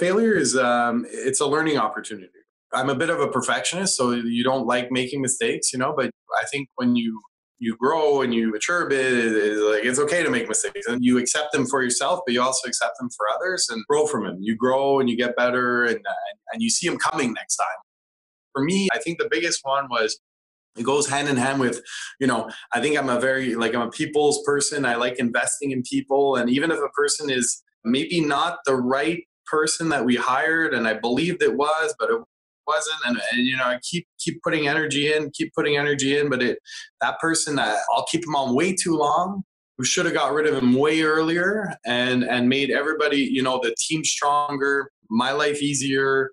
failure is um, it's a learning opportunity. I'm a bit of a perfectionist, so you don't like making mistakes, you know. But I think when you you grow and you mature a bit, it's like it's okay to make mistakes and you accept them for yourself, but you also accept them for others and grow from them. You grow and you get better, and and you see them coming next time. For me, I think the biggest one was it goes hand in hand with you know i think i'm a very like i'm a people's person i like investing in people and even if a person is maybe not the right person that we hired and i believed it was but it wasn't and, and, you know i keep keep putting energy in keep putting energy in but it that person that i'll keep him on way too long we should have got rid of him way earlier and and made everybody you know the team stronger my life easier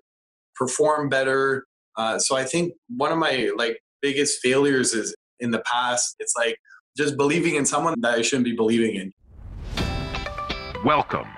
perform better. Uh, so i think one of my like biggest failures is in the past it's like just believing in someone that i shouldn't be believing in. Welcome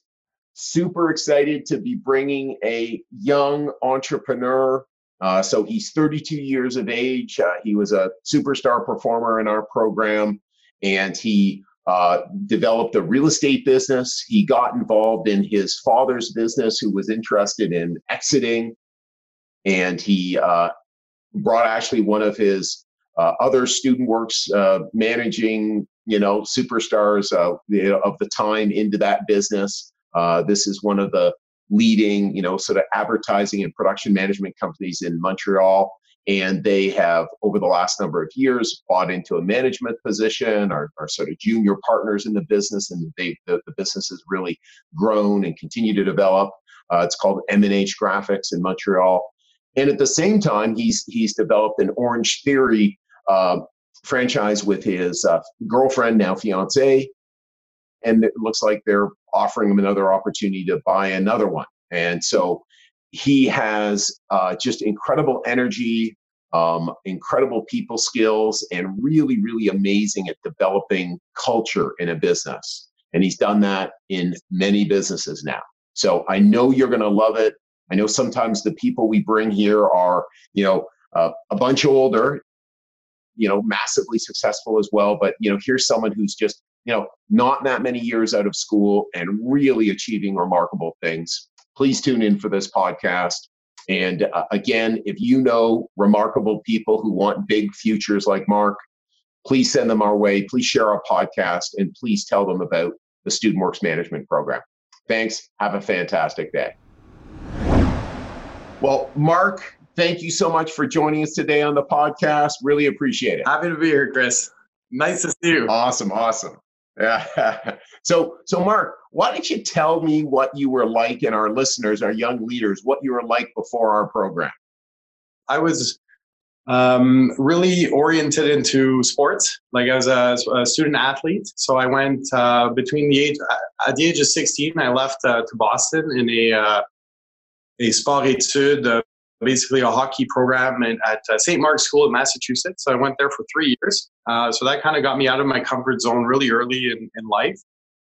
super excited to be bringing a young entrepreneur. Uh, so he's 32 years of age. Uh, he was a superstar performer in our program, and he uh, developed a real estate business. He got involved in his father's business, who was interested in exiting, and he uh, brought actually one of his uh, other student works uh, managing, you know, superstars of the time into that business. Uh, this is one of the leading, you know, sort of advertising and production management companies in Montreal. And they have, over the last number of years, bought into a management position, are, are sort of junior partners in the business, and they, the, the business has really grown and continue to develop. Uh, it's called M&H Graphics in Montreal. And at the same time, he's he's developed an Orange Theory uh, franchise with his uh, girlfriend, now fiance, and it looks like they're offering him another opportunity to buy another one. And so he has uh, just incredible energy, um, incredible people skills, and really, really amazing at developing culture in a business. And he's done that in many businesses now. So I know you're going to love it. I know sometimes the people we bring here are, you know, uh, a bunch older, you know, massively successful as well. But, you know, here's someone who's just you know, not that many years out of school and really achieving remarkable things. Please tune in for this podcast. And uh, again, if you know remarkable people who want big futures like Mark, please send them our way. Please share our podcast and please tell them about the Student Works Management Program. Thanks. Have a fantastic day. Well, Mark, thank you so much for joining us today on the podcast. Really appreciate it. Happy to be here, Chris. Nice to see you. Awesome. Awesome. Yeah. so, so Mark, why don't you tell me what you were like and our listeners, our young leaders, what you were like before our program? I was um, really oriented into sports. Like I was a, a student athlete, so I went uh, between the age at the age of 16. I left uh, to Boston in a uh, a sport études uh, basically a hockey program in, at uh, St. Mark's School in Massachusetts. So I went there for three years. Uh, so that kind of got me out of my comfort zone really early in, in life.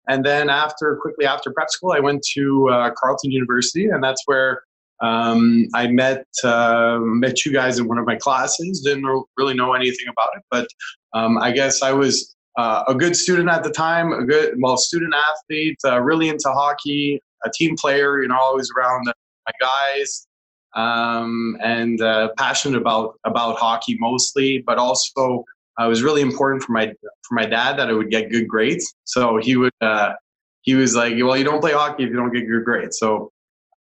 And then after, quickly after prep school, I went to uh, Carleton University, and that's where um, I met uh, met you guys in one of my classes. Didn't really know anything about it, but um, I guess I was uh, a good student at the time, a good well student athlete, uh, really into hockey, a team player. You know, always around my guys um, and uh, passionate about about hockey mostly, but also uh, it was really important for my for my dad that I would get good grades. So he would uh, he was like, well, you don't play hockey if you don't get good grades. So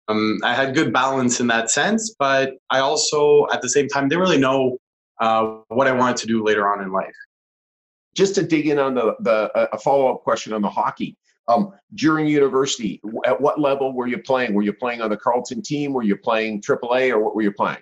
um, I had good balance in that sense, but I also at the same time didn't really know uh, what I wanted to do later on in life. Just to dig in on the the a follow up question on the hockey. Um, during university, at what level were you playing? Were you playing on the Carleton team? Were you playing AAA, or what were you playing?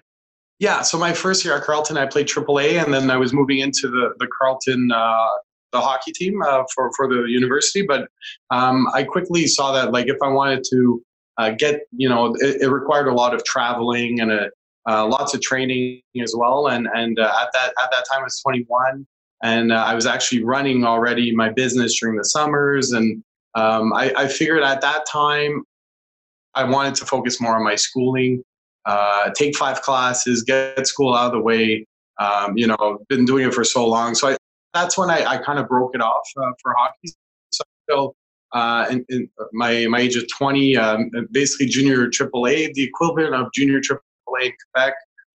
Yeah, so my first year at Carleton, I played AAA, and then I was moving into the the Carleton uh, the hockey team uh, for for the university. But um, I quickly saw that like if I wanted to uh, get you know it, it, required a lot of traveling and a, uh, lots of training as well. And and uh, at that at that time I was 21, and uh, I was actually running already my business during the summers. And um, I, I, figured at that time I wanted to focus more on my schooling, uh, take five classes, get school out of the way. Um, you know, been doing it for so long, so I, that's when I, I kind of broke it off uh, for hockey. So uh, in, in, my my age of 20, um, basically junior AAA, the equivalent of junior AAA in Quebec,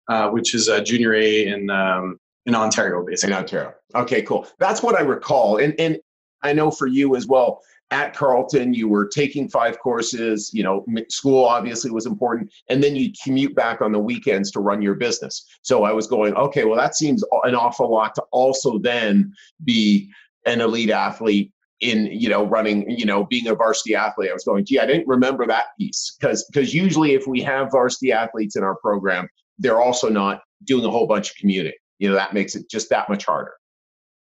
uh, which is a junior A in um, in Ontario, basically. In Ontario. Okay, cool. That's what I recall, and and I know for you as well. At Carleton, you were taking five courses. You know, school obviously was important, and then you commute back on the weekends to run your business. So I was going, okay, well, that seems an awful lot to also then be an elite athlete in you know running you know being a varsity athlete i was going gee i didn't remember that piece because because usually if we have varsity athletes in our program they're also not doing a whole bunch of commuting you know that makes it just that much harder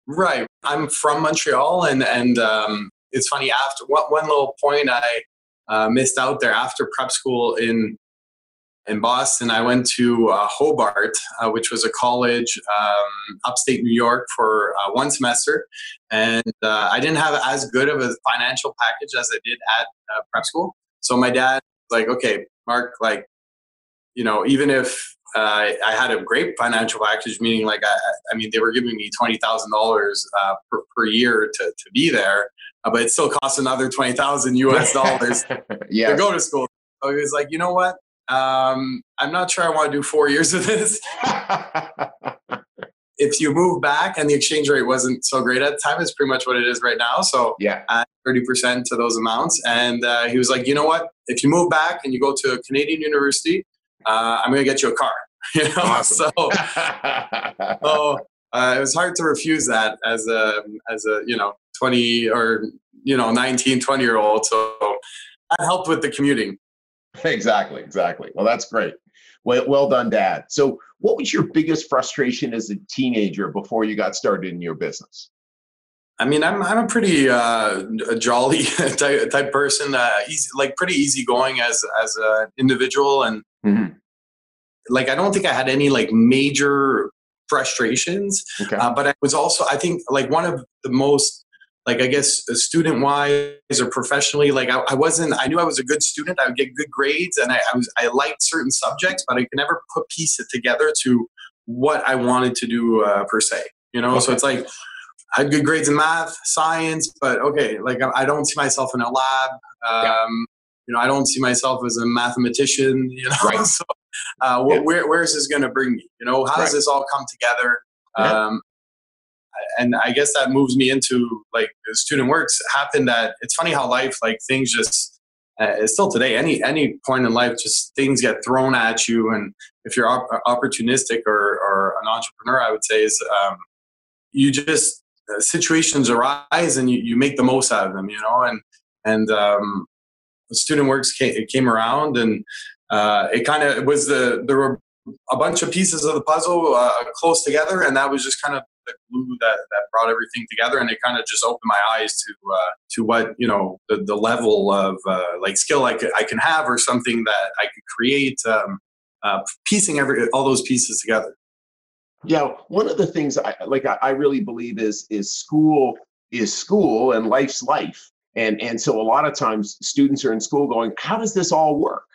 right i'm from montreal and and um, it's funny after one, one little point i uh, missed out there after prep school in in Boston, I went to uh, Hobart, uh, which was a college um, upstate New York for uh, one semester. And uh, I didn't have as good of a financial package as I did at uh, prep school. So my dad was like, okay, Mark, like, you know, even if uh, I had a great financial package, meaning like, I, I mean, they were giving me $20,000 per, year to, to be there, but it still costs another 20,000 US dollars to go to school. So he was like, you know what? Um, I'm not sure I want to do four years of this. if you move back and the exchange rate wasn't so great at the time, it's pretty much what it is right now. So yeah, 30% to those amounts. And uh, he was like, you know what? If you move back and you go to a Canadian university, uh, I'm going to get you a car. you know, awesome. so, so uh, it was hard to refuse that as a as a you know 20 or you know 19 20 year old. So that helped with the commuting. Exactly, exactly. Well, that's great. Well, well done, Dad. So, what was your biggest frustration as a teenager before you got started in your business? I mean, I'm I'm a pretty uh, a jolly type, type person, uh, easy, like pretty easygoing as as an individual, and mm-hmm. like I don't think I had any like major frustrations, okay. uh, but I was also I think like one of the most like I guess uh, student wise or professionally, like I, I, wasn't, I knew I was a good student. I would get good grades and I, I, was, I liked certain subjects, but I could never put piece it together to what I wanted to do uh, per se, you know? Okay. So it's like, I had good grades in math, science, but okay, like I, don't see myself in a lab. Um, yeah. You know, I don't see myself as a mathematician, you know? Right. so uh, yeah. where, where is this going to bring me? You know, how does this all come together? Yeah. Um, and I guess that moves me into like student works happened that it's funny how life like things just uh, still today any any point in life just things get thrown at you and if you're op- opportunistic or, or an entrepreneur I would say is um, you just uh, situations arise and you, you make the most out of them you know and and um, student works came, came around and uh, it kind of was the there were a bunch of pieces of the puzzle uh, close together and that was just kind of the glue that, that brought everything together and it kind of just opened my eyes to uh, to what you know the, the level of uh, like skill I, could, I can have or something that I could create um, uh, piecing every all those pieces together. Yeah one of the things I like I, I really believe is is school is school and life's life and and so a lot of times students are in school going how does this all work?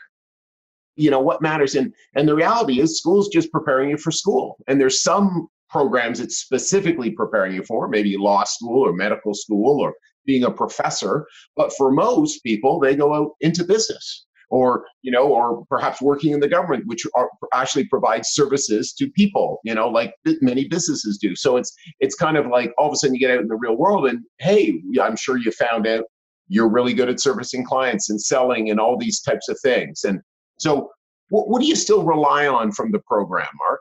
You know what matters? And and the reality is school's just preparing you for school. And there's some programs it's specifically preparing you for, maybe law school or medical school or being a professor. But for most people, they go out into business or you know or perhaps working in the government which are, actually provides services to people you know like many businesses do. So it's it's kind of like all of a sudden you get out in the real world and hey i'm sure you found out you're really good at servicing clients and selling and all these types of things. And so what, what do you still rely on from the program mark?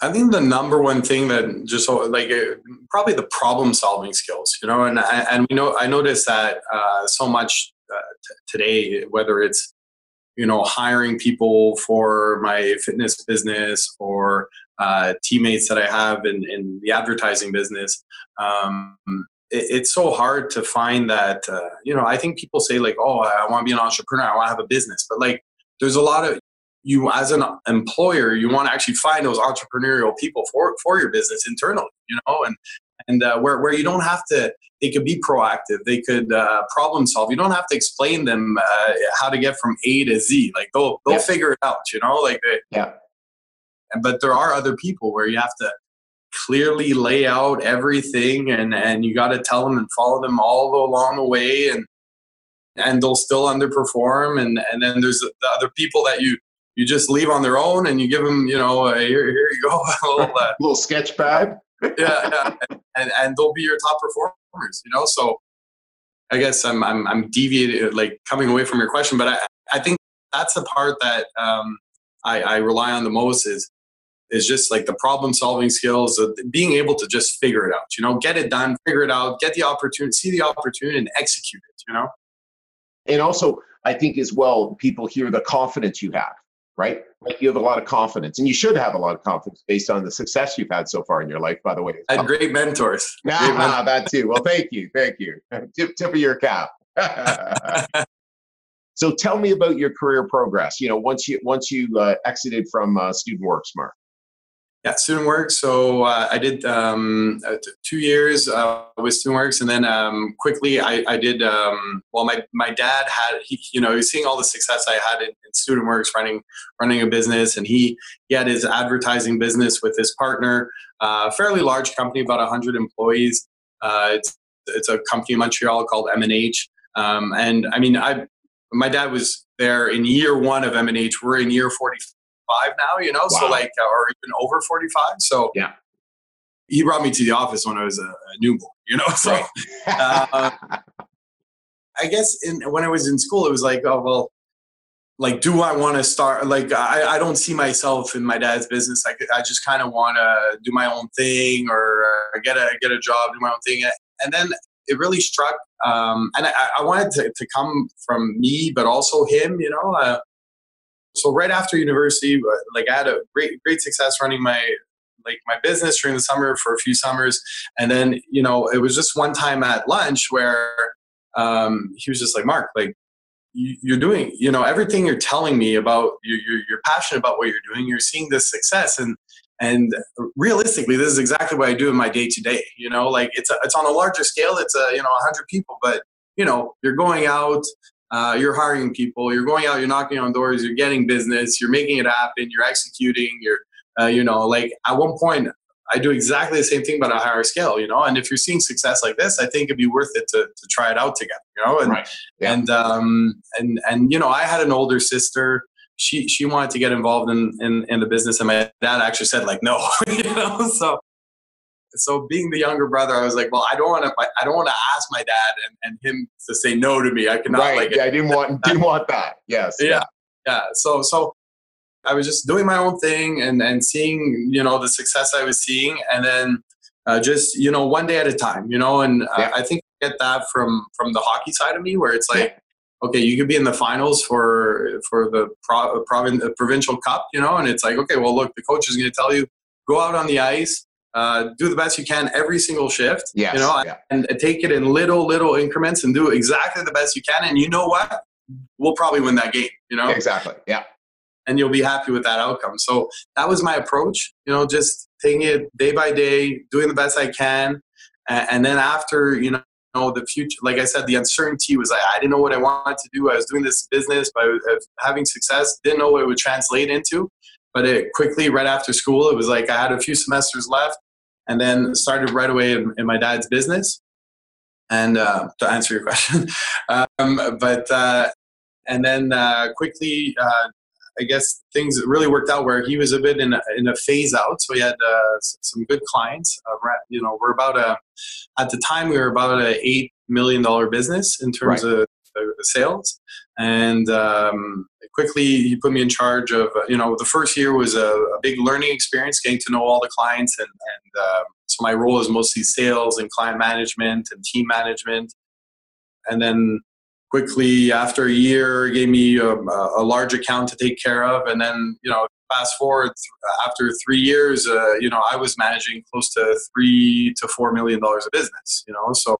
I think the number one thing that just like uh, probably the problem solving skills, you know, and and we know I noticed that uh, so much today, whether it's you know hiring people for my fitness business or uh, teammates that I have in, in the advertising business, um, it, it's so hard to find that. Uh, you know, I think people say like, "Oh, I want to be an entrepreneur. I want to have a business," but like, there's a lot of you as an employer, you want to actually find those entrepreneurial people for for your business internally. You know, and and uh, where where you don't have to they could be proactive. They could uh, problem solve. You don't have to explain them uh, how to get from a to z. Like they'll they'll yeah. figure it out you know? Like they, yeah. But there are other people where you have to clearly lay out everything and and you got to tell them and follow them all along the way and and they'll still underperform. And and then there's the other people that you you just leave on their own and you give them you know uh, here here you go. A little, uh, little sketch pad yeah, yeah. And, and they'll be your top performers you know? So i guess i'm i'm, I'm deviating like coming away from your question but i i think that's the part that um i i rely on the most is is just like the problem solving skills of being able to just figure it out you know? Get it done figure it out get the opportunity see the opportunity and execute it you know? And also i think as well people hear the confidence you have right? Like you have a lot of confidence and you should have a lot of confidence based on the success you've had so far in your life by the way. I had great mentors. Yeah, great mentors. that too. Well thank you thank you. Tip, tip of your cap. So tell me about your career progress you know once you once you uh, exited from uh, Student Works Mark yeah, Student Works. So uh, I did um, uh, two years uh, with Student Works, and then um, quickly I, I did. Um, well, my my dad had he, you know, he was seeing all the success I had in, in, Student Works, running running a business, and he he had his advertising business with his partner, uh, fairly large company, about hundred employees. Uh, it's it's a company in Montreal called M and H, um, and I mean, I my dad was there in year one of M and H. We're in year forty now, you know, wow. so like, uh, or even over 45. So yeah, he brought me to the office when I was a, a newborn, you know, so uh, I guess in, when I was in school, it was like, oh, well, like, do I want to start? Like, I, I don't see myself in my dad's business. I, I just kind of want to do my own thing or get a, get a job, do my own thing. And then it really struck. Um, and I, I wanted to, to come from me, but also him, you know, uh, so right after university, uh, like I had a great great success running my like my business during the summer for a few summers, and then you know it was just one time at lunch where um, he was just like, Mark, like you, are doing, you know, everything you're telling me about, you're, you're, you're passionate about what you're doing. You're seeing this success, and and realistically, this is exactly what I do in my day to day. You know, like it's a, it's on a larger scale. It's a you know 100 people, but you know you're going out uh, you're hiring people, you're going out, you're knocking on doors, you're getting business, you're making it happen, you're executing, you're, uh, you know, like at one point, I do exactly the same thing, but at a higher scale, you know. And if you're seeing success like this, I think it'd be worth it to, to try it out together, you know. And right. yeah. and um, and and you know, I had an older sister. She she wanted to get involved in in, in the business, and my dad actually said like no, you know. So so being the younger brother, I was like, well, I don't want to, I don't want to ask my dad and, and him to say no to me. I cannot right. like, yeah, I didn't want, didn't want that. Yes. Yeah. Yeah. So, so I was just doing my own thing and, and seeing, you know, the success I was seeing and then uh, just, you know, one day at a time, you know, and uh, yeah. I think I get that from, from the hockey side of me where it's like, yeah. okay, you could be in the finals for, for the pro, provin, provincial cup, you know, and it's like, okay, well, look, the coach is going to tell you, go out on the ice, uh, do the best you can every single shift. Yes, you know, yeah. and, take it in little little increments and do exactly the best you can. And you know what? We'll probably win that game. You know, exactly. Yeah. And you'll be happy with that outcome. So that was my approach. You know, just taking it day by day, doing the best I can, and, and then after you know know the future like i said the uncertainty was like i didn't know what i wanted to do i was doing this business but having success didn't know what it would translate into but it quickly right after school it was like i had a few semesters left and then started right away in, in my dad's business. And uh, to answer your question, um, but uh, and then uh, quickly, uh, I guess things really worked out where he was a bit in a, in a phase out. So he had uh, some good clients. you know, we're about a at the time we were about a eight million dollar business in terms right. of sales, and um, quickly he put me in charge of uh, you know the first year was a, a, big learning experience getting to know all the clients and, uh, so my role is mostly sales and client management and team management and then quickly after a year gave me a, a large account to take care of and then you know fast forward after three years, uh, you know, I was managing close to three to four million dollars of business. You know, so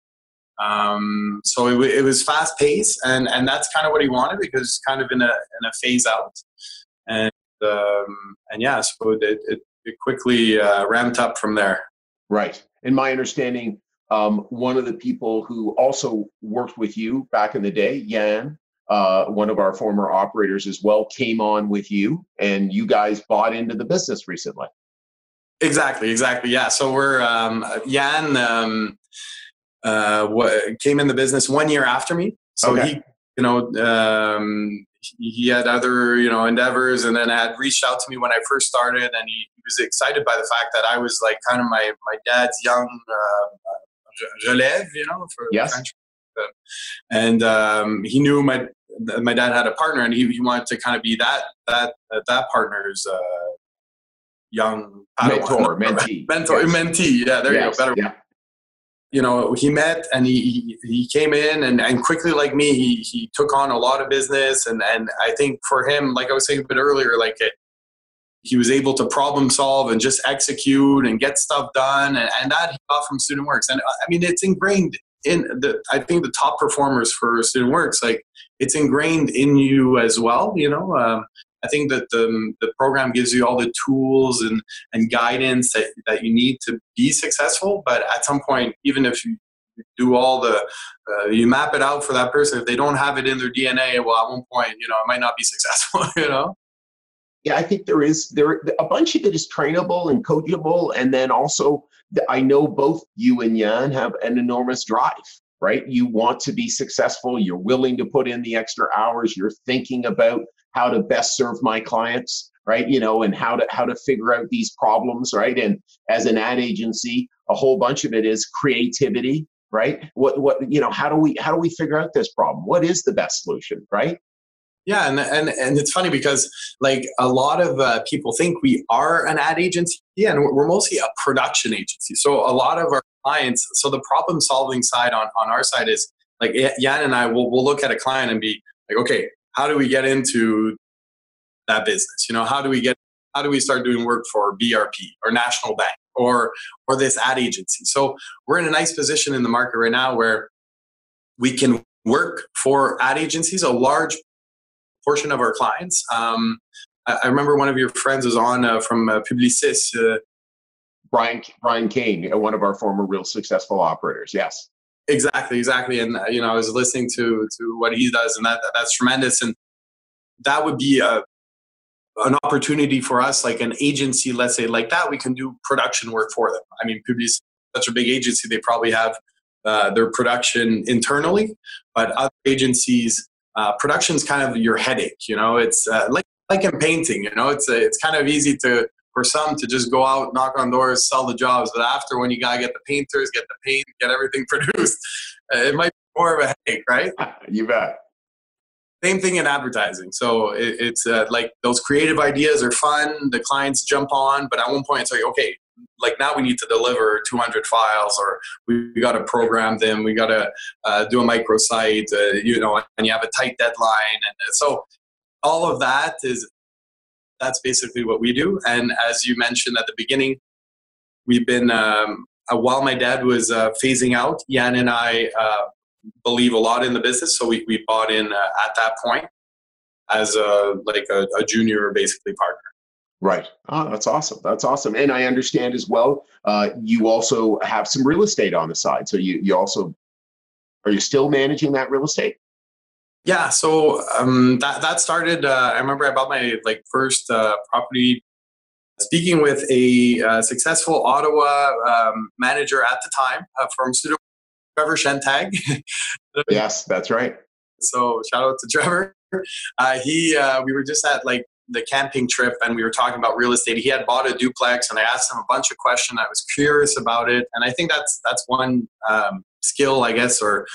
um, so it, it was fast paced, and and that's kind of what he wanted because kind of in a in a phase out, and um, and yeah, so it it, it quickly uh, ramped up from there. Right. In my understanding, um, one of the people who also worked with you back in the day, Yan, uh, one of our former operators as well, came on with you, and you guys bought into the business recently. Exactly, exactly. Yeah. So we're um, Yan um, uh, w- came in the business one year after me. So Okay. he, you know, um, he, had other you know endeavors, and then had reached out to me when I first started, and he, he was excited by the fact that I was like kind of my my dad's young uh, relève, you know, for Yes. French. And um, he knew my my dad had a partner, and he, he wanted to kind of be that that that partner's uh, young Mentor, mentee. mentor, Yes. mentee. Yeah, there you go. Better Yeah. You know, he met and he, he, came in and, and quickly like me, he, he took on a lot of business. And, and I think for him, like I was saying a bit earlier, like it, he was able to problem solve and just execute and get stuff done. And, and that he got from Student Works. And I mean, it's ingrained in the, I think the top performers for Student Works, like it's ingrained in you as well. You know, um, I think that the, the program gives you all the tools and, and guidance that, that you need to be successful. But at some point, even if you do all the, uh, you map it out for that person, if they don't have it in their DNA, well, at one point, you know, it might not be successful, you know? Yeah, I think there is there a bunch of it is trainable and coachable, and then also I know both you and Jan have an enormous drive. Right, you want to be successful. You're willing to put in the extra hours. You're thinking about how to best serve my clients, right? You know, and how to how to figure out these problems, right? And as an ad agency, a whole bunch of it is creativity, right? What what you know, how do we how do we figure out this problem? What is the best solution, right? Yeah, and and and it's funny because like a lot of uh, people think we are an ad agency, yeah, and we're mostly a production agency. So a lot of our clients, so the problem solving side on on our side is like Jan and I will will look at a client and be like, okay, how do we get into that business? You know, how do we get how do we start doing work for BRP or National Bank or or this ad agency? So we're in a nice position in the market right now where we can work for ad agencies. A large portion of our clients. Um, I, I remember one of your friends was on uh, from uh, Publicis. Uh, Brian Brian Kane, uh, one of our former real successful operators. Yes. Exactly, exactly. And you know, I was listening to to what he does, and that that's tremendous. And that would be a an opportunity for us, like an agency, let's say, like that. We can do production work for them. I mean, Publicis, such a big agency, they probably have uh, their production internally, but other agencies uh, production's kind of your headache. You know, it's uh, like like in painting. You know, it's uh, it's kind of easy to for some to just go out, knock on doors, sell the jobs. But after, when you gotta get the painters, get the paint, get everything produced, uh, it might be more of a headache, right? you bet. Same thing in advertising. So it, it's uh, like those creative ideas are fun. The clients jump on, but at one point it's like, okay, like now we need to deliver 200 files or we, we got to program them we got to uh, do a microsite uh, you know and you have a tight deadline and so all of that is that's basically what we do and as you mentioned at the beginning we've been um, uh, while my dad was uh, phasing out jan and i uh, believe a lot in the business so we, we bought in uh, at that point as a like a, a junior basically partner Right. Oh, that's awesome. That's awesome. And I understand as well, uh, you also have some real estate on the side. So you, you also, are you still managing that real estate? Yeah, so um, that that started. Uh, I remember I bought my like first uh, property. Speaking with a uh, successful Ottawa um, manager at the time uh, from Studio, Trevor Shentag. Yes, that's right. so shout out to Trevor. Uh, he, uh, we were just at like the camping trip, and we were talking about real estate. He had bought a duplex, and I asked him a bunch of questions. I was curious about it, and I think that's that's one um, skill, I guess, or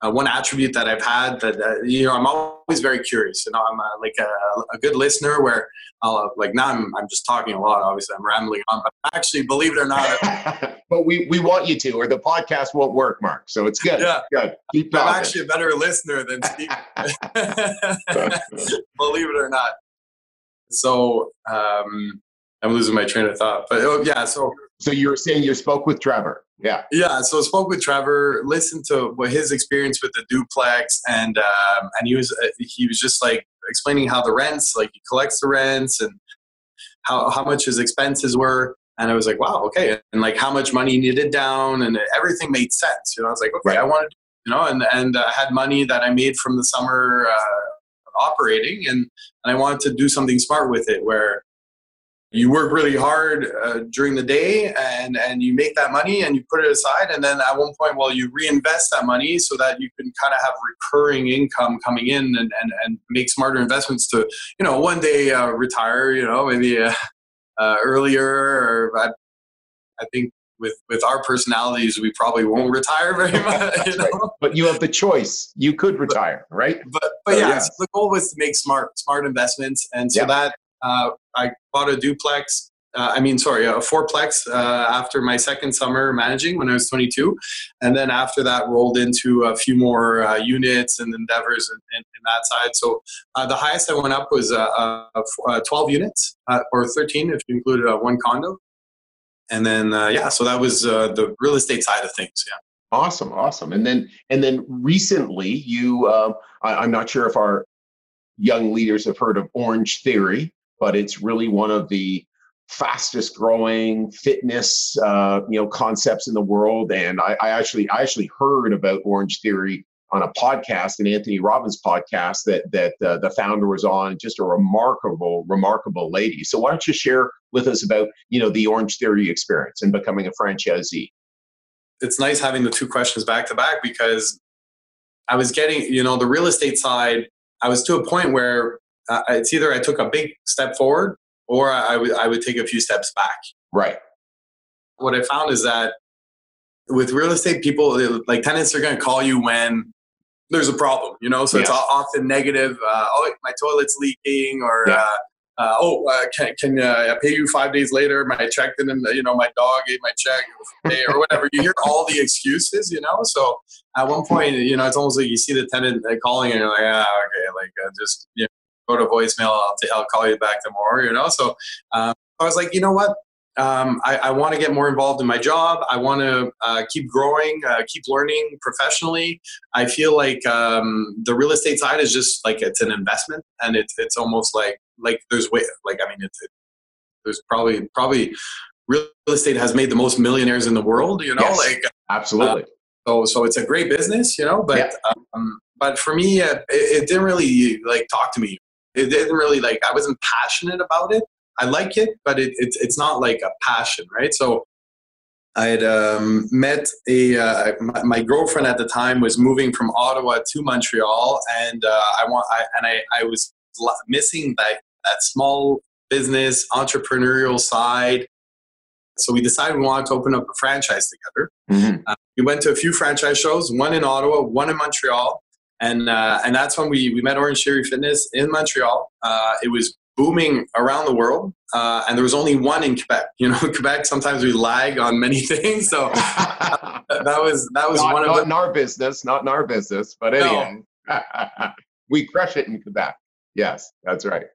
uh, one attribute that I've had that uh, you know I'm always very curious. You know, I'm uh, like a, a, good listener where I'll like now I'm I'm just talking a lot. Obviously, I'm rambling on, but actually, believe it or not, but we we want you to, or the podcast won't work, Mark. So it's good. Yeah. good. Keep. I'm actually a better listener than speaker. believe it or not. so um, I'm losing my train of thought. But oh, yeah, so so you were saying you spoke with Trevor. Yeah. Yeah. So I spoke with Trevor, listened to what his experience with the duplex, and um, and he was uh, he was just like explaining how the rents, like he collects the rents and how how much his expenses were. And I was like, wow, okay, and like how much money he needed down, and everything made sense. You know, I was like, okay, right. I wanted, you know, and and I had money that I made from the summer uh, operating, and and I wanted to do something smart with it, where you work really hard uh, during the day and and you make that money and you put it aside and then at one point well you reinvest that money so that you can kind of have recurring income coming in and and, and make smarter investments to you know one day uh, retire you know maybe uh, uh earlier or I, I think with with our personalities we probably won't retire very much you know? right. but you have the choice you could retire but, right but but yeah, yeah. So the goal was to make smart smart investments and so yeah. that uh, I bought a duplex. Uh, I mean, sorry, a fourplex uh, after my second summer managing when I was 22, and then after that rolled into a few more uh, units and endeavors in, in, in that side. So uh, the highest I went up was uh, 12 units or 13 if you included one condo. And then yeah, so that was the real estate side of things. Yeah. Awesome, awesome. And then and then recently, you uh, I, am not sure if our young leaders have heard of Orange Theory but it's really one of the fastest growing fitness uh, you know concepts in the world. And I, I, actually i actually heard about orange theory on a podcast an anthony robbins podcast that that uh, the founder was on just a remarkable remarkable lady. So why don't you share with us about you know the orange theory experience and becoming a franchisee? It's nice having the two questions back to back because i was getting you know the real estate side i was to a point where uh, it's either I took a big step forward or I would I would take a few steps back. Right. What I found is that with real estate, people like tenants are going to call you when there's a problem, you know. So it's often negative. Uh, oh, my toilet's leaking, or yeah. uh, uh, oh, uh, can can uh, I pay you five days later? My check didn't, you know, my dog ate my check, or whatever. you hear all the excuses, you know. So at one point, you know, it's almost like you see the tenant calling, and you're like, ah, okay, like just you know, go to voicemail. I'll, t- I'll call you back tomorrow, you know? So um, I was like, you know what? Um, I, I want to get more involved in my job. I want to uh, keep growing, uh, keep learning professionally. I feel like um, the real estate side is just like it's an investment, and it's it's almost like like there's way like I mean it's it, there's probably probably real estate has made the most millionaires in the world. You know, yes, like absolutely. Uh, so so it's a great business, you know, but yeah. um, but for me, uh, it, it, didn't really like talk to me it didn't really like I wasn't passionate about it. I like it, but it, it's it's not like a passion, right? So I had um, met a uh, my, my, girlfriend at the time was moving from Ottawa to Montreal, and uh, I want I, and I, I was missing that that small business entrepreneurial side. So we decided we wanted to open up a franchise together. Mm-hmm. Uh, we went to a few franchise shows, one in Ottawa, one in Montreal and uh, and that's when we we met Orange Theory Fitness in Montreal. Uh, it was booming around the world, uh, and there was only one in Quebec. You know, Quebec sometimes we lag on many things, so that was that was not, one of not in our business, not in our business, but anyway, no. we crush it in Quebec. Yes, that's right.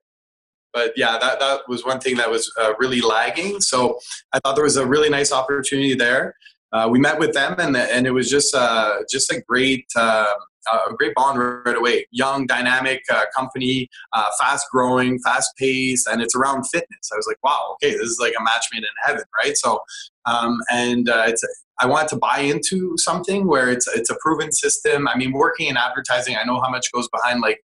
But yeah, that, that was one thing that was uh, really lagging. So I thought there was a really nice opportunity there. Uh, we met with them, and and it was just uh, just a great uh, a great bond right away. Young, dynamic uh, company, uh, fast growing, fast paced, and it's around fitness. I was like, wow, okay, this is like a match made in heaven, right? So, um, and uh, it's I wanted to buy into something where it's it's a proven system. I mean, working in advertising, I know how much goes behind like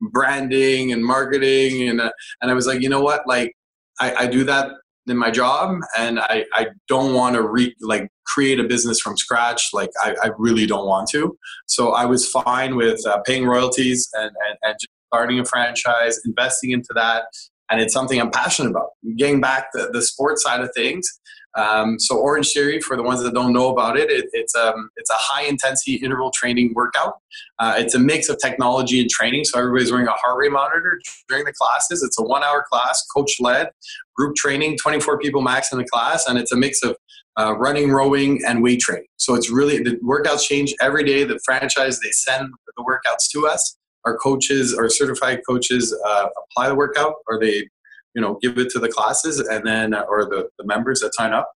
branding and marketing, and and I was like, you know what, like I, I do that in my job and I, I don't want to re like create a business from scratch like I, I really don't want to. So I was fine with uh, paying royalties and, and, and starting a franchise investing into that and it's something I'm passionate about getting back the, the sports side of things um, so Orange Theory, for the ones that don't know about it, it it's um, it's a high intensity interval training workout. Uh, it's a mix of technology and training. So everybody's wearing a heart rate monitor during the classes. It's a one hour class, coach led, group training, 24 people max in the class, and it's a mix of uh, running, rowing, and weight training. So it's really the workouts change every day. The franchise they send the workouts to us. Our coaches, our certified coaches, uh, apply the workout, or they you know give it to the classes and then uh, or the, the members that sign up.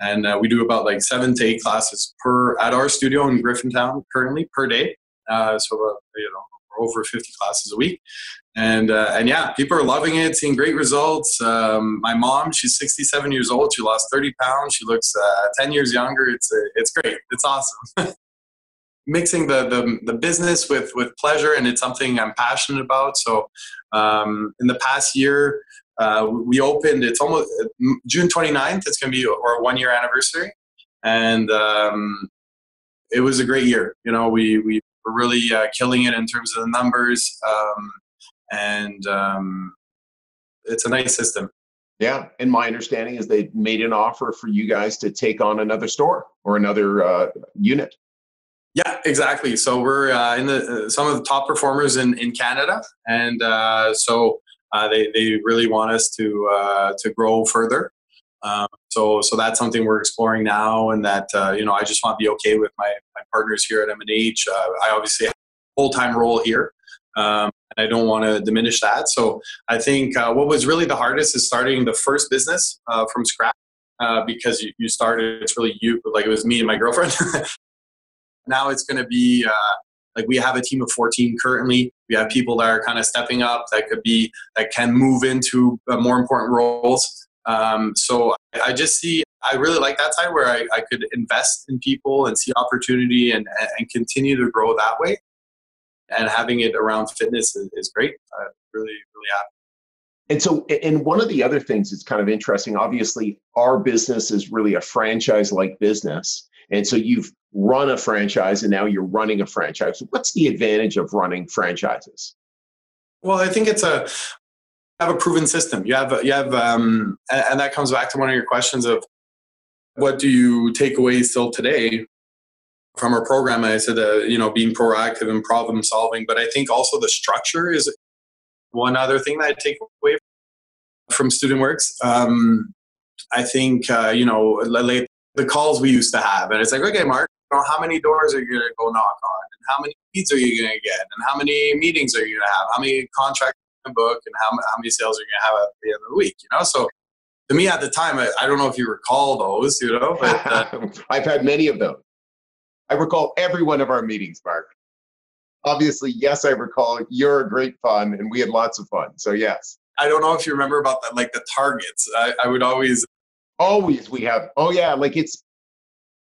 And uh, we do about like seven to eight classes per at our studio in griffintown currently per day. Uh, so uh, you know over 50 classes a week. And uh, and yeah people are loving it seeing great results. Um, my mom she's 67 years old. She lost 30 pounds. She looks uh, 10 years younger. It's it's great. It's awesome mixing the, the, the business with with pleasure and it's something i'm passionate about. So um, in the past year uh, we opened it's almost june 29th it's going to be our one year anniversary. And um, it was a great year you know we we were really uh, killing it in terms of the numbers um, and um, it's a nice system. Yeah, and my understanding is they made an offer for you guys to take on another store or another uh, unit. Yeah, exactly. So we're uh, in the uh, some of the top performers in, in Canada, and uh, so uh, they they really want us to uh, to grow further. Um, so so that's something we're exploring now, and that uh, you know I just want to be okay with my my partners here at M and H. I obviously have a full time role here. Um, and I don't want to diminish that. So I think what was really the hardest is starting the first business from scratch. Uh, because you, you started, it's really you, like it was me and my girlfriend. Now it's going to be uh, like we have a team of 14 currently. We have people that are kind of stepping up that could be that can move into uh, more important roles. Um, so I just see I really like that side where I, I could invest in people and see opportunity and, and continue to grow that way. And having it around fitness is, is great. I'm really, really happy. And so, and one of the other things that's kind of interesting, obviously, our business is really a franchise like business. And so you've run a franchise and now you're running a franchise. What's the advantage of running franchises? Well, I think it's a have a proven system. You have you have um, and that comes back to one of your questions of what do you take away still today from our program? I said uh, you know being proactive and problem solving, but I think also the structure is one other thing that I take away from Student Works. Um, I think uh, you know the calls we used to have. And it's like, okay, Mark, you know, how many doors are you going to go knock on? And how many leads are you going to get? And how many meetings are you going to have? How many contracts are you book? And how, how many sales are you going to have at the end of the week? You know, so to me at the time, I, I don't know if you recall those, you know, but uh, I've had many of them. I recall every one of our meetings, Mark. Obviously, yes, I recall you're a great fun and we had lots of fun. So, yes. I don't know if you remember about that, like the targets. I, I would always Always we have, oh yeah, like it's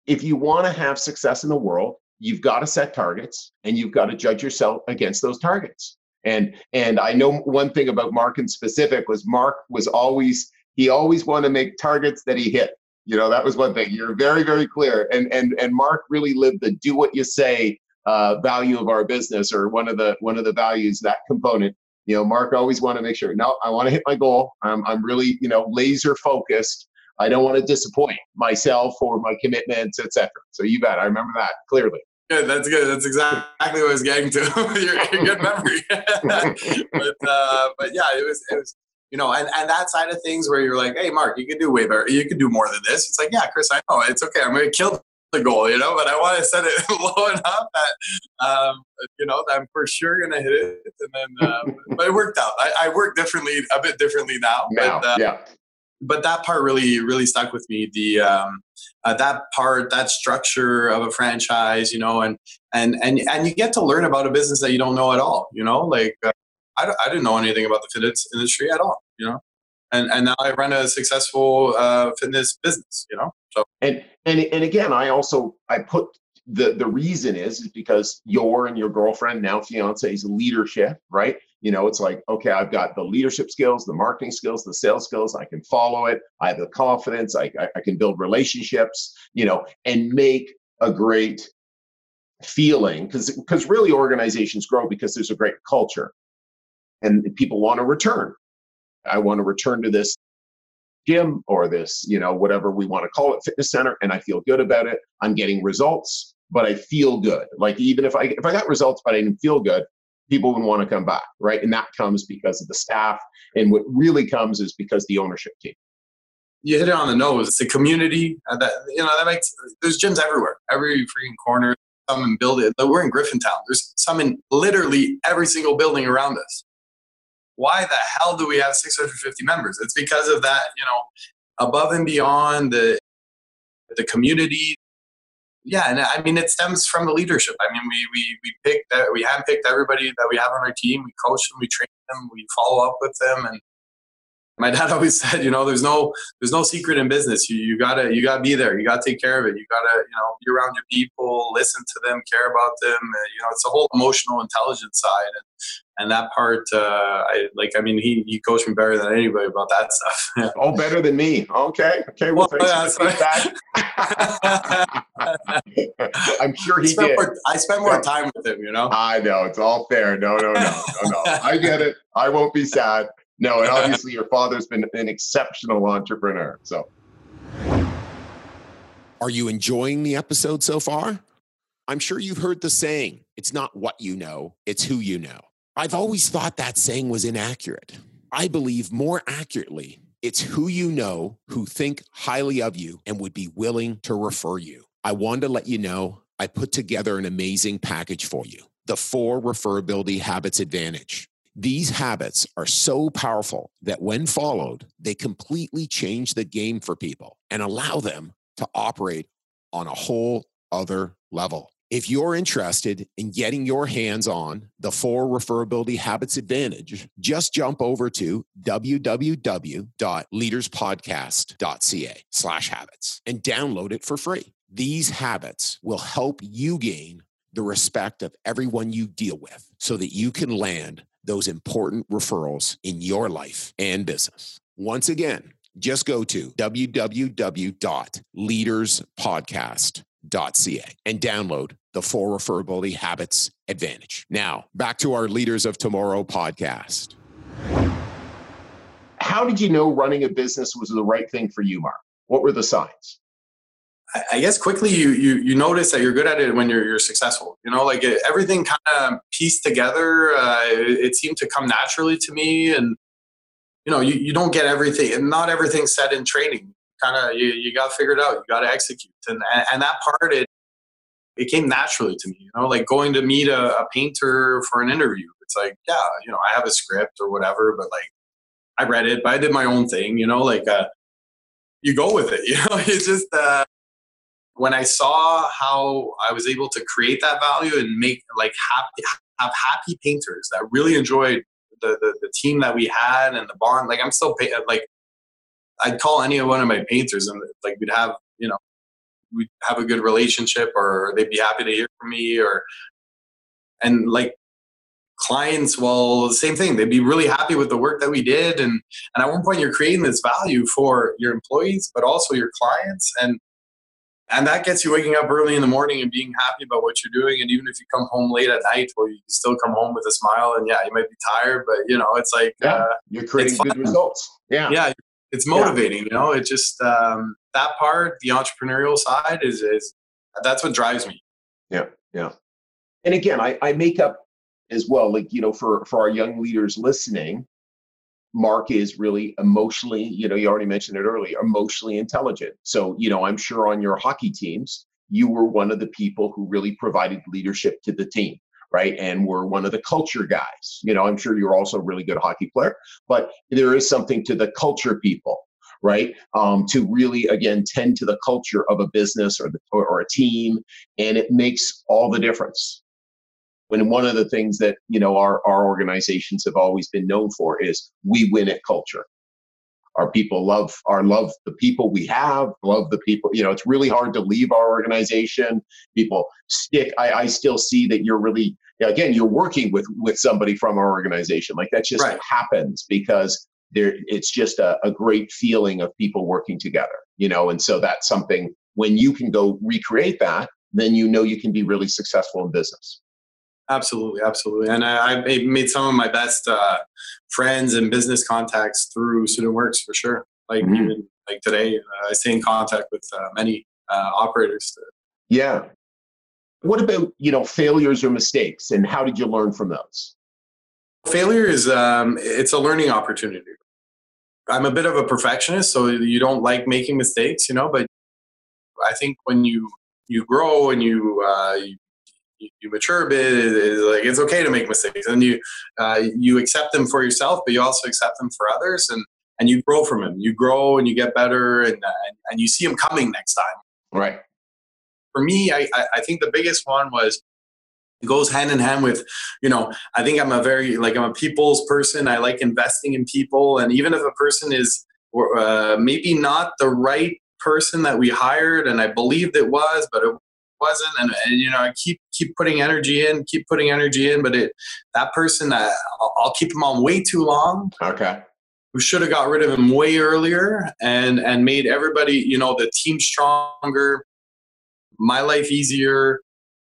if you want to have success in the world, you've got to set targets and you've got to judge yourself against those targets. And and I know one thing about Mark in specific was Mark was always he always wanted to make targets that he hit. You know, that was one thing. You're very, very clear. And and and Mark really lived the do what you say uh, value of our business or one of the one of the values, that component. You know, Mark always wanted to make sure, no, I want to hit my goal. I'm I'm really, you know, laser focused I don't want to disappoint myself or my commitments, etc. So you bet. I remember that clearly. Good. That's good. That's exactly what I was getting to. your, your good memory. but uh, but yeah, it was it was you know, and, and that side of things where you're like, hey, Mark, you can do way better. You can do more than this. It's like, yeah, Chris, I know. It's okay. I'm going to kill the goal, you know, but I want to set it low enough that, um, you know, that I'm for sure going to hit it. And then, um, but it worked out. I, I, work differently, a bit differently now. Now, but, uh, yeah but that part really really stuck with me. The um, uh, that part that structure of a franchise you know and and and and you get to learn about a business that you don't know at all you know? Like uh, I, I didn't know anything about the fitness industry at all you know? And and now i run a successful uh, fitness business you know? So and and and again i also i put the the reason is is because your and your girlfriend now fiance's leadership right you know it's like okay i've got the leadership skills the marketing skills the sales skills i can follow it i have the confidence i, I, I can build relationships you know and make a great feeling because because really organizations grow because there's a great culture. And people want to return. I want to return to this gym or this you know whatever we want to call it fitness center and i feel good about it. I'm getting results but i feel good. Like even if i if i got results but i didn't feel good people would want to come back, right? And that comes because of the staff. And what really comes is because the ownership team. You hit it on the nose. It's a community uh, that you know that makes. There's gyms everywhere, every freaking corner. Some in building. We're in Griffintown. There's some in literally every single building around us. why the hell do we have 650 members? It's because of that, you know, above and beyond the the community. Yeah, and I mean it stems from the leadership. I mean, we we we picked uh, we handpicked everybody that we have on our team. We coach them, we train them, we follow up with them, and my dad always said, you know, there's no there's no secret in business. You you gotta you gotta be there. You gotta take care of it. You gotta you know be around your people, listen to them, care about them. You know, it's a whole emotional intelligence side, and and that part, uh, I like. I mean, he he coached me better than anybody about that stuff. oh, better than me. Okay, okay. Well, well thanks I'm sure he I did. More, I spent more time with him. You know. I know it's all fair. No, no, no, no, no. I get it. I won't be sad. No, and obviously your father's been an exceptional entrepreneur. So, are you enjoying the episode so far? I'm sure you've heard the saying, it's not what you know, it's who you know. I've always thought that saying was inaccurate. I believe more accurately, it's who you know who think highly of you and would be willing to refer you. I wanted to let you know I put together an amazing package for you the four referability habits advantage. These habits are so powerful that when followed, they completely change the game for people and allow them to operate on a whole other level. If you're interested in getting your hands on the four referability habits advantage, just jump over to www.leaderspodcast.ca slash habits and download it for free. These habits will help you gain the respect of everyone you deal with so that you can land those important referrals in your life and business. Once again, just go to www.leaderspodcast.ca and download the four referability habits advantage. Now, back to our Leaders of Tomorrow podcast. How did you know running a business was the right thing for you, Mark? What were the signs? I guess quickly you you you notice that you're good at it when you're you're successful. You know, like it, everything kind of pieced together. Uh, it, it, seemed to come naturally to me, and you know, you, you don't get everything, and not everything set in training. Kind of you you got to figure it out. You got to execute, and and that part it it came naturally to me. You know, like going to meet a, a painter for an interview. It's like yeah, you know, I have a script or whatever, but like I read it, but I did my own thing. You know, like. Uh, you go with it. You know, it's just uh, when I saw how I was able to create that value and make like happy have happy painters that really enjoyed the, the, the team that we had and the bond. Like I'm still like I'd call any one of my painters and like we'd have you know we'd have a good relationship or they'd be happy to hear from me or and like clients well same thing they'd be really happy with the work that we did and and at one point you're creating this value for your employees but also your clients and and that gets you waking up early in the morning and being happy about what you're doing. And even if you come home late at night well you still come home with a smile and yeah you might be tired but you know it's like yeah, uh, you're creating good results. Yeah. Yeah it's motivating yeah. you know? It just um, that part the entrepreneurial side is is that's what drives me. Yeah yeah. And again i i make up as well like you know for for our young leaders listening Mark is really emotionally, you know, you already mentioned it earlier, emotionally intelligent. So, you know, I'm sure on your hockey teams, you were one of the people who really provided leadership to the team, right? And were one of the culture guys. You know, I'm sure you're also a really good hockey player, but there is something to the culture people, right? Um, to really, again, tend to the culture of a business or, the, or, or a team. And it makes all the difference when one of the things that you know our, our organizations have always been known for is we win at culture. Our people love our love the people we have love the people you know it's really hard to leave our organization. People stick i, I still see that you're really again you're working with with somebody from our organization. Like that just right. happens because there it's just a, a great feeling of people working together you know and so that's something when you can go recreate that then you know you can be really successful in business Absolutely, absolutely. And I, I made some of my best uh, friends and business contacts through Student Works for sure. Like mm-hmm. even like today, uh, I stay in contact with uh, many uh, operators. Yeah. What about you know failures or mistakes, and how did you learn from those? Failure is um, it's a learning opportunity. I'm a bit of a perfectionist, so you don't like making mistakes, you know. But I think when you you grow and you uh, you you mature a bit. It's like it's okay to make mistakes, and you uh, you accept them for yourself, but you also accept them for others, and and you grow from them. You grow and you get better, and and, and you see them coming next time. Right. For me, I I think the biggest one was it goes hand in hand with you know i think i'm a very like i'm a people's person i like investing in people and even if a person is uh, maybe not the right person that we hired and i believed it was but it wasn't and, and you know i keep keep putting energy in keep putting energy in but it that person uh, I'll, I'll keep him on way too long. Okay. We should have got rid of him way earlier and and made everybody you know the team stronger my life easier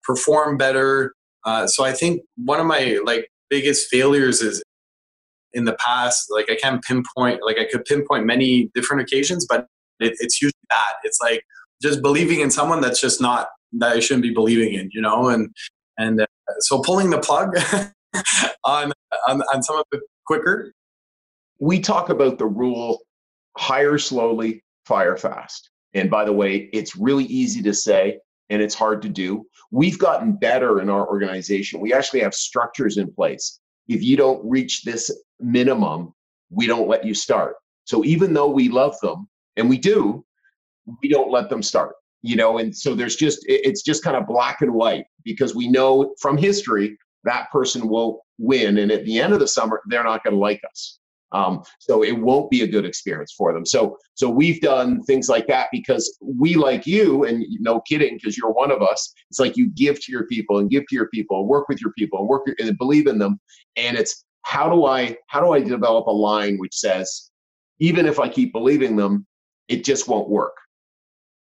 perform better. Uh, so i think one of my like biggest failures is in the past like i can't pinpoint like i could pinpoint many different occasions but it, it's usually that it's like just believing in someone that's just not that I shouldn't be believing in, you know, and and uh, so pulling the plug on, on on some of it quicker. We talk about the rule: hire slowly, fire fast. And by the way, it's really easy to say and it's hard to do. We've gotten better in our organization. We actually have structures in place. If you don't reach this minimum, we don't let you start. So even though we love them, and we do, we don't let them start you know and so there's just it's just kind of black and white because we know from history that person will win. And at the end of the summer they're not going to like us. Um, so it won't be a good experience for them. So so we've done things like that because we like you and no kidding because you're one of us it's like you give to your people and give to your people and work with your people and work and believe in them. And it's how do i how do i develop a line which says even if i keep believing them it just won't work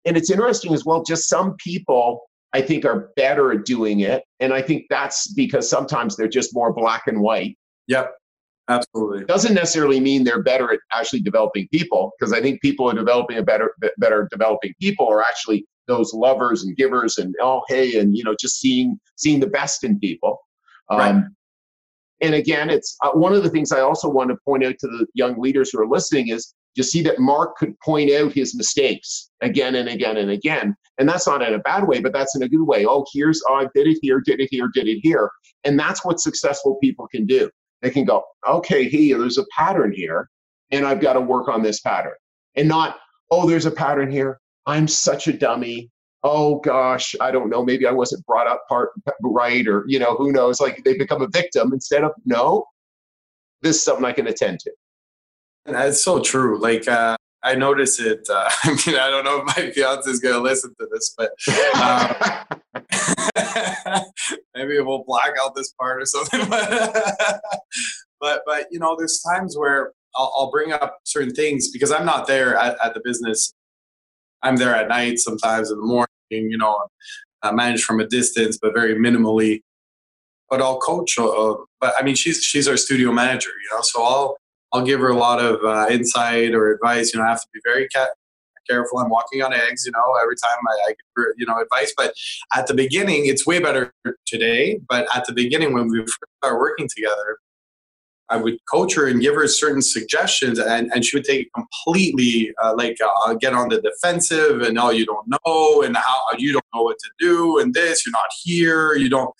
and it's interesting as well, just some people I think are better at doing it. And I think that's because sometimes they're just more black and white. Yep. Absolutely. Doesn't necessarily mean they're better at actually developing people, because I think people are developing a better better developing people are actually those lovers and givers and oh hey and you know just seeing seeing the best in people. Um, right. And again, it's uh, one of the things I also want to point out to the young leaders who are listening is you see that Mark could point out his mistakes again and again and again. And that's not in a bad way, but that's in a good way. Oh, here's, oh, I did it here, did it here, did it here. And that's what successful people can do. They can go, okay, hey, there's a pattern here, and I've got to work on this pattern. And not, oh, there's a pattern here. I'm such a dummy. Oh gosh, I don't know. Maybe I wasn't brought up part right, or you know, who knows? Like they become a victim instead of no. This is something I can attend to. That's so true. Like uh, I notice it. Uh, I mean, I don't know if my fiance is going to listen to this, but um, maybe we'll black out this part or something. but but you know, there's times where I'll, I'll, bring up certain things because I'm not there at, at, the business. I'm there at night, sometimes in the morning. You know, I manage from a distance, but very minimally. But I'll coach. Uh, but I mean, she's she's our studio manager. You know, so I'll I'll give her a lot of uh, insight or advice. You know, I have to be very ca- careful. I'm walking on eggs, you know, every time I, I, give her, you know, advice. But at the beginning, it's way better today. But at the beginning, when we first working together, I would coach her and give her certain suggestions, and, and she would take it completely uh, like uh, get on the defensive, and oh, you don't know, and how you don't know what to do, and this, you're not here, you don't,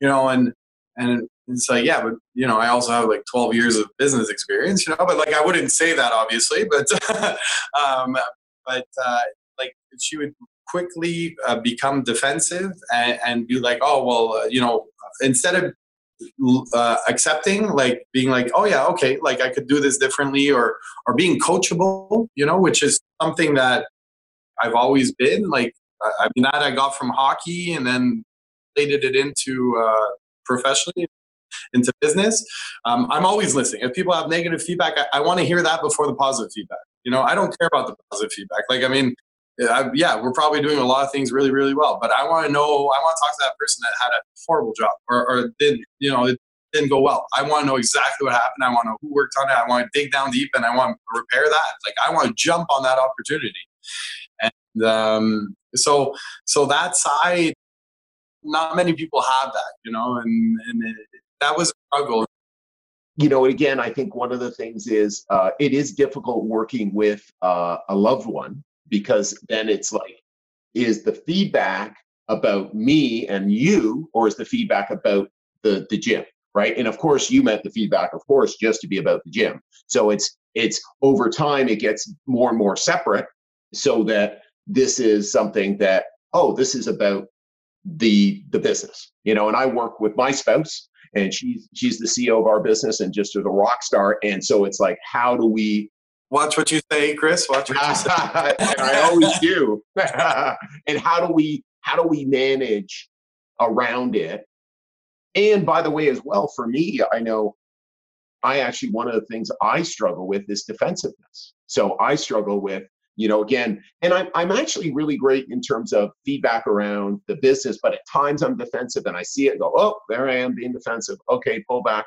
you know, and and it's like, yeah, but you know, I also have like 12 years of business experience, you know, but like I wouldn't say that obviously, but um, but uh, like she would quickly uh, become defensive and, and, be like, oh well, uh, you know, instead of uh, accepting, like being like, oh yeah, okay, like I could do this differently, or or being coachable, you know, which is something that I've always been. Like I mean, that I got from hockey, and then related it into uh, professionally into business. Um, I'm always listening. If people have negative feedback, I, I want to hear that before the positive feedback. You know, I don't care about the positive feedback. Like, I mean, I, yeah, we're probably doing a lot of things really, really well, but I want to know, I want to talk to that person that had a horrible job or, or did, you know, it didn't go well. I want to know exactly what happened. I want to know who worked on it. I want to dig down deep and I want to repair that. Like, I want to jump on that opportunity. And um, so, so that side, not many people have that, you know, and, and it, that was a struggle. You know, again, I think one of the things is uh, it is difficult working with uh, a loved one because then it's like, is the feedback about me and you, or is the feedback about the the gym? Right. And of course, you meant the feedback, of course, just to be about the gym. So it's it's over time it gets more and more separate, so that this is something that oh, this is about the the business. You know, and I work with my spouse and she's she's the CEO of our business and just a rock star. And so it's like, how do we watch what you say, Chris? Watch what you say. I always do. and how do we how do we manage around it? And by the way, as well, for me, I know I actually one of the things I struggle with is defensiveness. So I struggle with you know again and I'm, I'm actually really great in terms of feedback around the business but at times i'm defensive and i see it and go oh there i am being defensive. Okay pull back.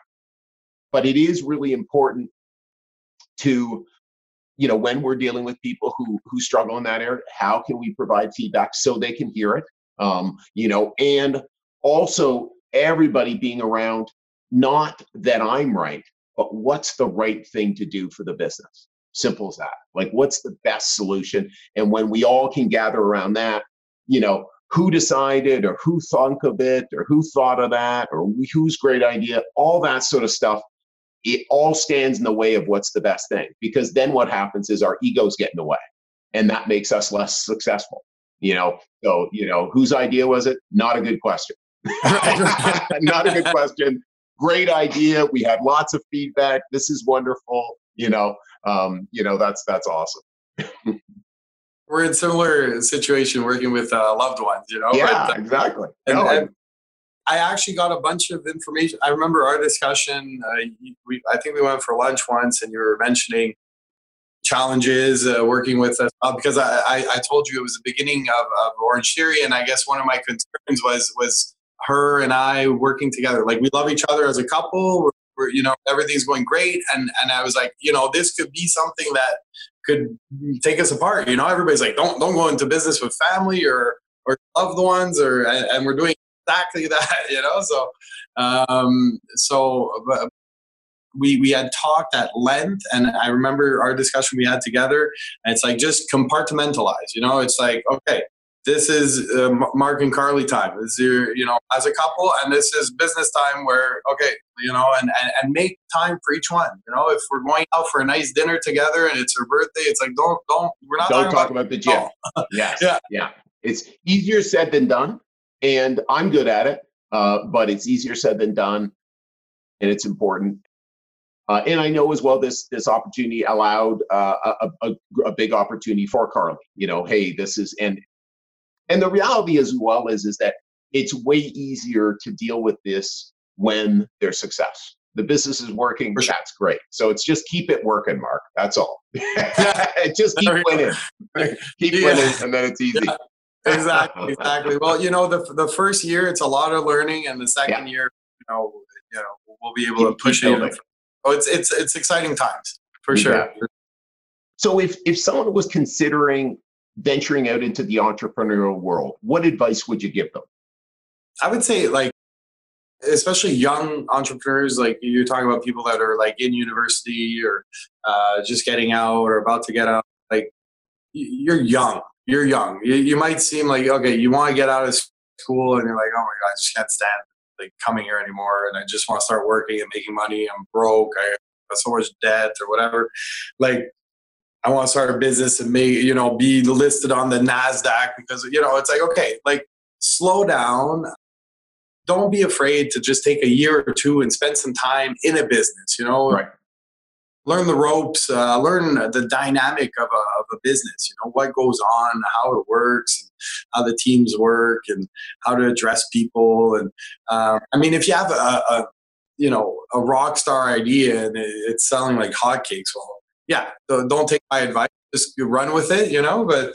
But it is really important to you know when we're dealing with people who who struggle in that area how can we provide feedback so they can hear it? Um you know and also everybody being around not that i'm right but what's the right thing to do for the business Simple as that. Like, what's the best solution? And when we all can gather around that, you know, who decided or who thunk of it or who thought of that or whose great idea, all that sort of stuff, it all stands in the way of what's the best thing. Because then what happens is our egos get in the way and that makes us less successful. You know, so, you know, whose idea was it? Not a good question. Not a good question. Great idea. We had lots of feedback. This is wonderful. You know, um, you know that's that's awesome. We're in similar situation working with uh, loved ones you know? Yeah exactly. and, no, and i actually got a bunch of information. I remember our discussion uh, we, i think we went for lunch once and you were mentioning challenges uh, working with us uh, because I, I, I, told you it was the beginning of, of Orangetheory and i guess one of my concerns was was her and i working together. Like we love each other as a couple we're we're, you know, everything's going great. And, and I was like, you know, this could be something that could take us apart. You know, everybody's like, don't, don't go into business with family or, or loved ones or, and, and we're doing exactly that, you know? So, um, so, we, we had talked at length and I remember our discussion we had together it's like just compartmentalize, you know, it's like, okay, this is uh, Mark and Carly time. This is your, you know, as a couple, and this is business time where, okay, you know, and, and, and make time for each one. You know, if we're going out for a nice dinner together and it's her birthday, it's like, don't, don't, we're not don't talk about, about, the gym. Oh. yes. yeah. Yeah. It's easier said than done. And I'm good at it, uh, but it's easier said than done. And it's important. Uh, and I know as well this this opportunity allowed uh, a, a, a, big opportunity for Carly. You know, hey, this is and and the reality as well is, is that it's way easier to deal with this when there's success. The business is working, that's great. So it's just keep it working, Mark. That's all. just keep winning. keep yeah. winning, and then it's easy. Yeah. Exactly, exactly. Well, you know, the the first year it's a lot of learning, and the second yeah. year, you know, you know, we'll be able keep, to push it. Oh, it's it's it's exciting times for sure. So if if someone was considering venturing out into the entrepreneurial world, what advice would you give them? I would say, like, especially young entrepreneurs, like you're talking about people that are like in university or uh, just getting out or about to get out. Like, you're young. You're young. You, you might seem like okay, you want to get out of school, and you're like, oh my god, I just can't stand like coming here anymore, and I just want to start working and making money. I'm broke. I have so much debt or whatever. Like I want to start a business and make, you know, be listed on the NASDAQ because, you know, it's like, okay, like slow down. Don't be afraid to just take a year or two and spend some time in a business, you know? Right. Learn the ropes, uh, learn the dynamic of a, of a business, you know, what goes on, how it works, how the teams work, and how to address people. And uh, I mean, if you have a, a you know, a rock star idea and it's selling like hotcakes, well, yeah, don't take my advice. Just run with it, you know. But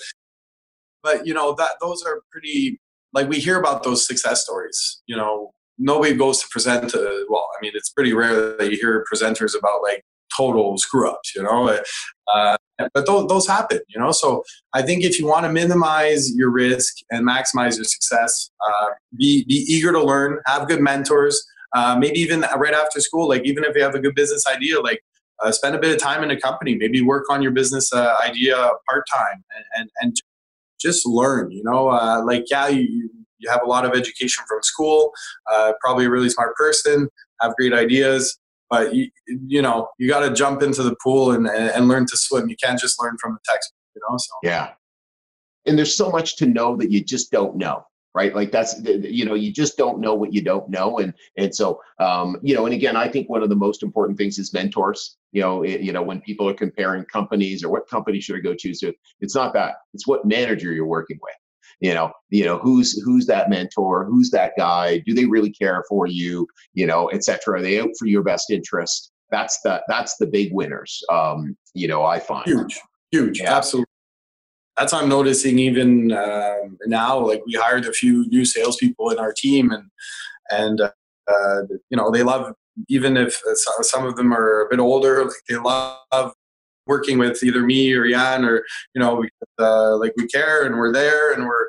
but you know that those are pretty like we hear about those success stories. You know, nobody goes to present. To, well, I mean, it's pretty rare that you hear presenters about like total screw ups. You know, uh, but those, those happen. You know, so I think if you want to minimize your risk and maximize your success, uh, be be eager to learn, have good mentors. Uh, maybe even right after school, like even if you have a good business idea, like uh, spend a bit of time in a company maybe work on your business uh, idea part-time and, and, and just learn you know uh, like yeah you, you have a lot of education from school, uh, probably a really smart person, have great ideas, but you, you know you got to jump into the pool and, and learn to swim. You can't just learn from the textbook, you know. So yeah, and there's so much to know that you just don't know right? Like that's you know you just don't know what you don't know and and so um you know and again i think one of the most important things is mentors. You know it, you know when people are comparing companies or what company should i go choose to it's not that it's what manager you're working with. You know you know who's who's that mentor? Who's that guy? Do they really care for you? You know etc are they out for your best interest? That's the that's the big winners um you know i find. Huge huge yeah. absolutely that's I'm noticing even um, now. Like we hired a few new salespeople in our team, and and uh, uh, you know they love even if some of them are a bit older. Like they love working with either me or Jan or you know uh, like we care and we're there and we're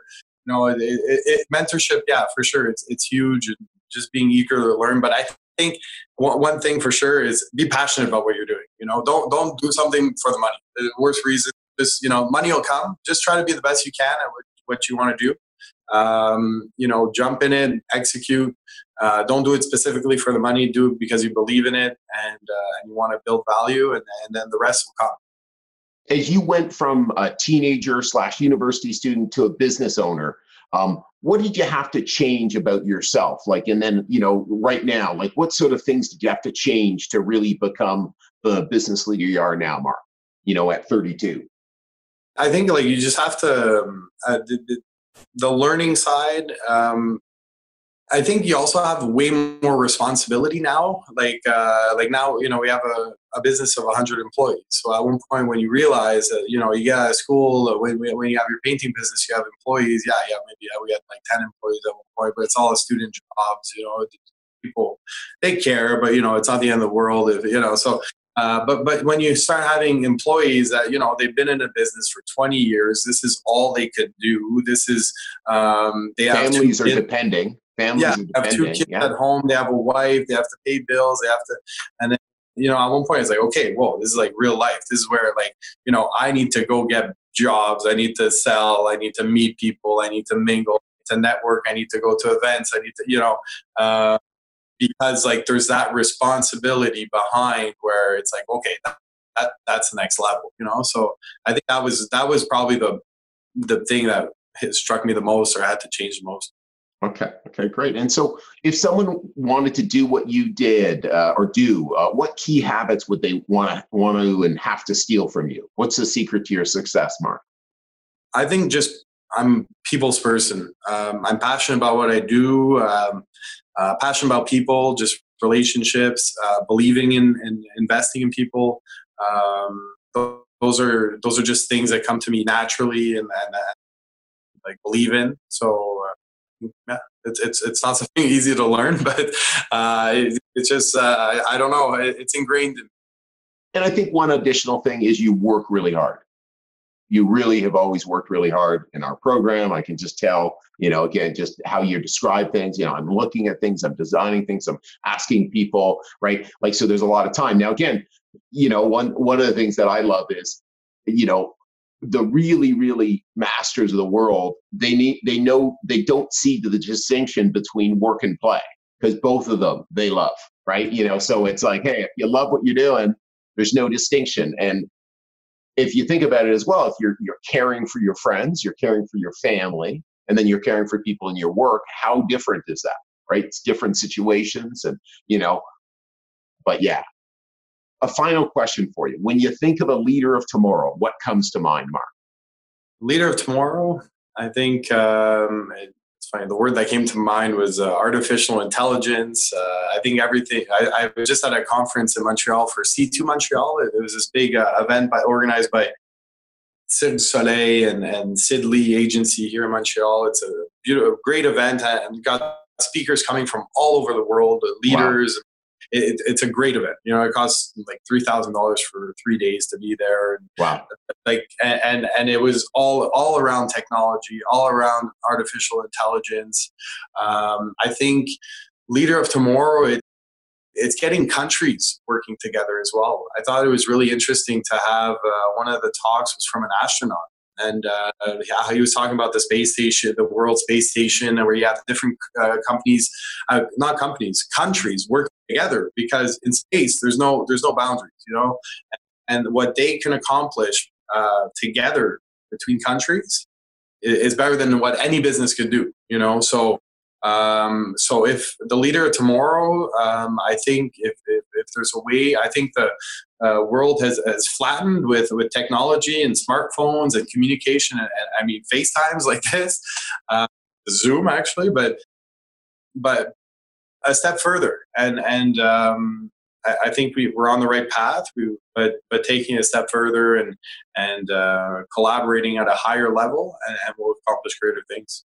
you know it, it, it, mentorship. Yeah, for sure, it's it's huge and just being eager to learn. But I think one thing for sure is be passionate about what you're doing. You know, don't don't do something for the money. The worst reason just you know money will come. Just try to be the best you can at what you want to do. Um, you know jump in it execute. Uh, don't do it specifically for the money. Do it because you believe in it and, uh, and you want to build value and, and then the rest will come. As you went from a teenager slash university student to a business owner um, what did you have to change about yourself? Like and then you know right now like what sort of things did you have to change to really become the business leader you are now mark? You know at 32 I think like you just have to um, uh, the, the, learning side. Um, I think you also have way more responsibility now. Like uh, like now, you know, we have a, a business of 100 employees. So at one point, when you realize that you know of school, when when you have your painting business, you have employees. Yeah, yeah, maybe yeah, we had like 10 employees at one point, but it's all student jobs. You know, people they care, but you know, it's not the end of the world. If you know, so uh, but but when you start having employees that you know they've been in a business for 20 years, this is all they could do. This is um, they families are depending. Families yeah, have two kids yeah. at home. They have a wife. They have to pay bills. They have to, and then you know at one point it's like okay, whoa, this is like real life. This is where like you know I need to go get jobs. I need to sell. I need to meet people. I need to mingle. To network. I need to go to events. I need to you know. Uh, because like there's that responsibility behind where it's like okay that, that that's the next level you know? So i think that was that was probably the the thing that struck me the most or had to change the most. Okay okay great. And so if someone wanted to do what you did uh, or do uh, what key habits would they want to want to and have to steal from you? What's the secret to your success mark? I think just i'm people's person. Um, i'm passionate about what i do. Um, uh, passionate about people, just relationships, uh, believing in, in, investing in people. Um, those are those are just things that come to me naturally and, and, and like believe in. So uh, yeah, it's it's it's not something easy to learn, but uh, it, it's just uh, I don't know. It, it's ingrained in. And I think one additional thing is you work really hard you really have always worked really hard in our program. I can just tell, you know, again, just how you describe things. You know, I'm looking at things, I'm designing things, I'm asking people, right? Like, so there's a lot of time. Now, again, you know, one one of the things that I love is, you know, the really, really masters of the world, they need they know they don't see the distinction between work and play because both of them they love, right? You know, so it's like, hey, if you love what you're doing, there's no distinction. And if you think about it as well, if you're you're caring for your friends, you're caring for your family, and then you're caring for people in your work, how different is that? Right? It's different situations and you know, but yeah. A final question for you. When you think of a leader of tomorrow, what comes to mind, Mark? Leader of tomorrow, I think um, funny. The word that came to mind was uh, artificial intelligence. Uh, I think everything. I, I, was just at a conference in Montreal for C2 Montreal. It, it was this big uh, event by, organized by Cirque du Soleil and, and Sid Lee Agency here in Montreal. It's a beautiful, great event and got speakers coming from all over the world, leaders, wow it, it's a great event. You know, it costs like three thousand dollars for three days to be there. Wow! Like and and it was all all around technology, all around artificial intelligence. Um, I think leader of tomorrow. It, it's getting countries working together as well. I thought it was really interesting to have uh, one of the talks was from an astronaut and uh, he was talking about the space station, the world space station, where you have different uh, companies, uh, not companies, countries working together because in space there's no there's no boundaries, you know, and what they can accomplish uh, together between countries is better than what any business could do, you know. So um, so if the leader tomorrow, um, I think if, if, if, there's a way, I think the uh, world has, has flattened with, with technology and smartphones and communication. And, and I mean, FaceTimes like this, uh, Zoom actually, but but a step further. And and um, I, I, think we, we're on the right path. We, but but taking a step further and and uh, collaborating at a higher level, and, and we'll accomplish greater things.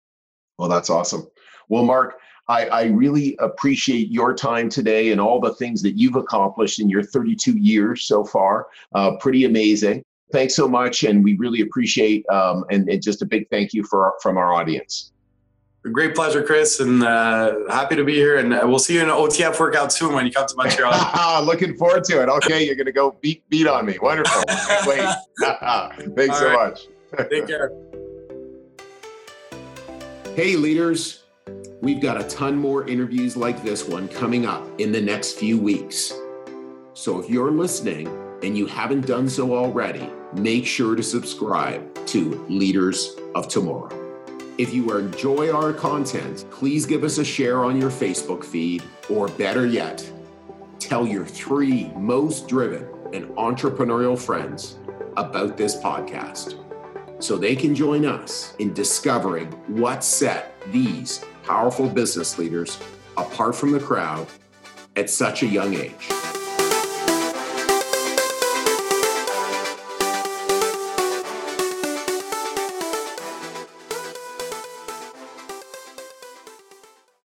Well, that's awesome. Well, Mark, I, I, really appreciate your time today and all the things that you've accomplished in your 32 years so far. Uh, pretty amazing. Thanks so much, and we really appreciate um, and, and, just a big thank you for from our audience. Great pleasure, Chris, and uh, happy to be here. And uh, we'll see you in an OTF workout soon when you come to Montreal. Looking forward to it. Okay, you're going to go beat beat on me. Wonderful. Wait. Thanks All so right. much. Take care. Hey, leaders. We've got a ton more interviews like this one coming up in the next few weeks. So if you're listening and you haven't done so already, make sure to subscribe to Leaders of Tomorrow. If you enjoy our content, please give us a share on your Facebook feed, or better yet, tell your three most driven and entrepreneurial friends about this podcast so they can join us in discovering what set these powerful business leaders apart from the crowd at such a young age.